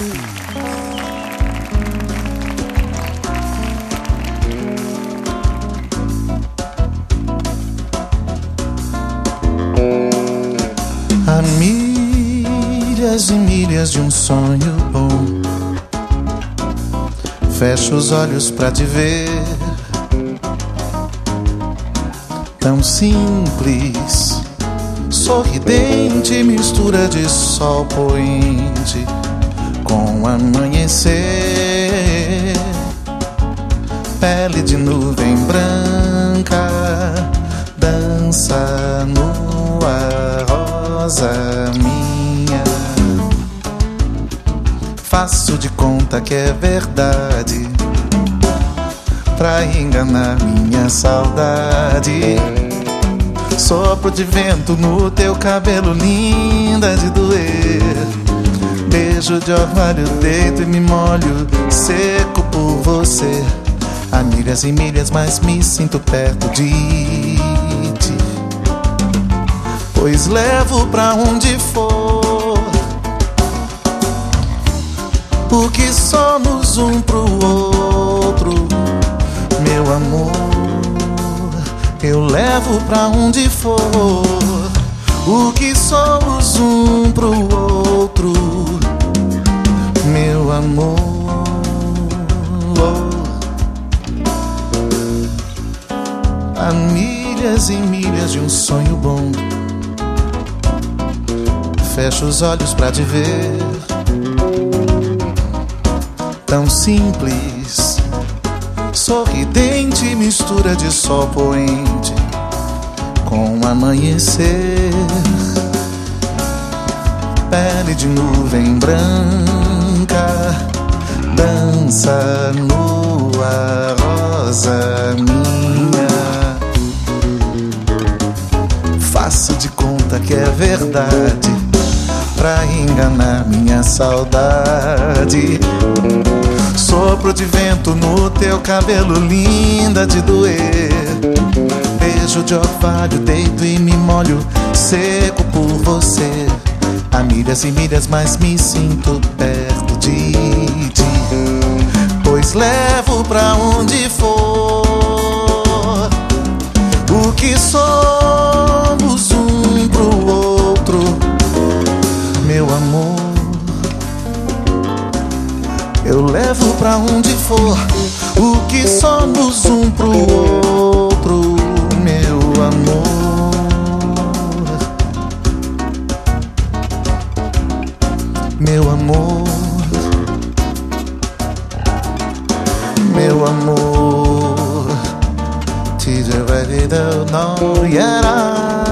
A milhas e milhas de um sonho bom. Fecho os olhos pra te ver. Tão simples, sorridente, mistura de sol poente com amanhecer. Pele de nuvem branca, dança nua rosa minha. Faço de conta que é verdade pra enganar minha saudade. Sopro de vento no teu cabelo, linda de doer. Beijo de orvalho, deito e me molho, seco por você. Há milhas e milhas, mas me sinto perto de ti. Pois levo pra onde for o que somos um pro outro, meu amor. Eu levo pra onde for o que somos um pro outro, Milhas e milhas de um sonho bom. Fecho os olhos pra te ver. Tão simples, sorridente, mistura de sol poente com amanhecer. Pele de nuvem branca, dança nua, rosa de conta que é verdade pra enganar minha saudade. Sopro de vento no teu cabelo, linda de doer. Beijo de orvalho, deito e me molho, seco por você. Há milhas e milhas, mas me sinto perto de ti. Pois levo pra onde for Eu levo pra onde for o que somos um pro outro, meu amor. Meu amor, meu amor, te to know, yeah.